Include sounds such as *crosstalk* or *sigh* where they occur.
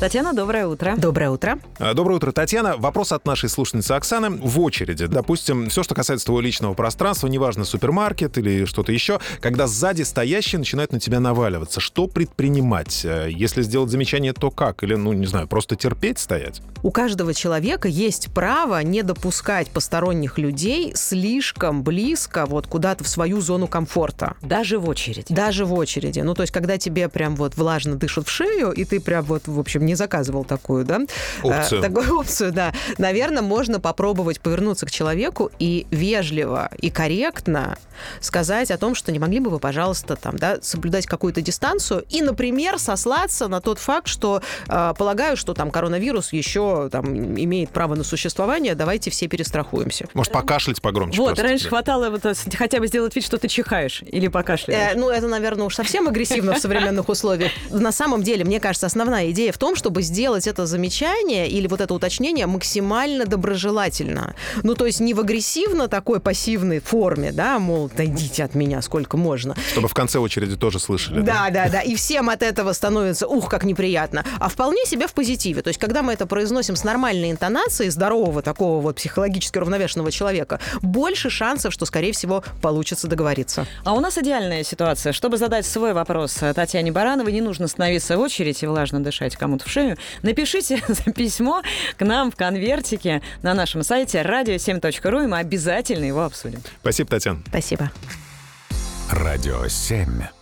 Татьяна, доброе утро. Доброе утро. А, Доброе утро, Татьяна. Вопрос от нашей слушательницы Оксаны. В очереди, допустим, все, что касается твоего личного пространства, неважно, супермаркет или что-то еще, когда сзади стоящие начинают на тебя наваливаться, что предпринимать? Э, Если сделать замечание, то как? Или, ну, не знаю, просто терпеть стоять? У каждого человека есть право не допускать посторонних людей слишком близко вот куда-то в свою зону комфорта. Даже в очереди. Даже в очереди. Ну, то есть, когда тебе прям вот влажно дышат в шею, и ты прям вот, в общем, не заказывал такую, да? Опцию. А, такую опцию, да. Наверное, можно попробовать повернуться к человеку и вежливо и корректно сказать о том, что не могли бы вы, пожалуйста, там, да, соблюдать какую-то дистанцию и, например, сослаться на тот факт, что э, полагаю, что там коронавирус еще там имеет право на существование, давайте все перестрахуемся. Может, покашлять погромче Вот, просто раньше тебе? хватало вот, э, хотя бы сделать вид, что ты чихаешь или покашляешь. Э, ну, это, наверное, уж совсем агрессивно в современных условиях. На самом деле, мне кажется, основная идея в том, чтобы сделать это замечание или вот это уточнение максимально доброжелательно. Ну, то есть не в агрессивно такой пассивной форме, да, мол, дойдите от меня сколько можно. Чтобы в конце очереди тоже слышали. Да, да, да. И всем от этого становится, ух, как неприятно. А вполне себе в позитиве. То есть, когда мы это произносим с нормальной интонацией, здорового такого вот психологически равновешенного человека, больше шансов, что, скорее всего, получится договориться. А у нас идеальная ситуация. Чтобы задать свой вопрос э, Татьяне Барановой, не нужно становиться в очередь и влажно дышать кому-то в шею. Напишите *laughs* письмо к нам в конвертике на нашем сайте radio7.ru, и мы обязательно его обсудим. Спасибо, Татьяна. Спасибо. Радио 7.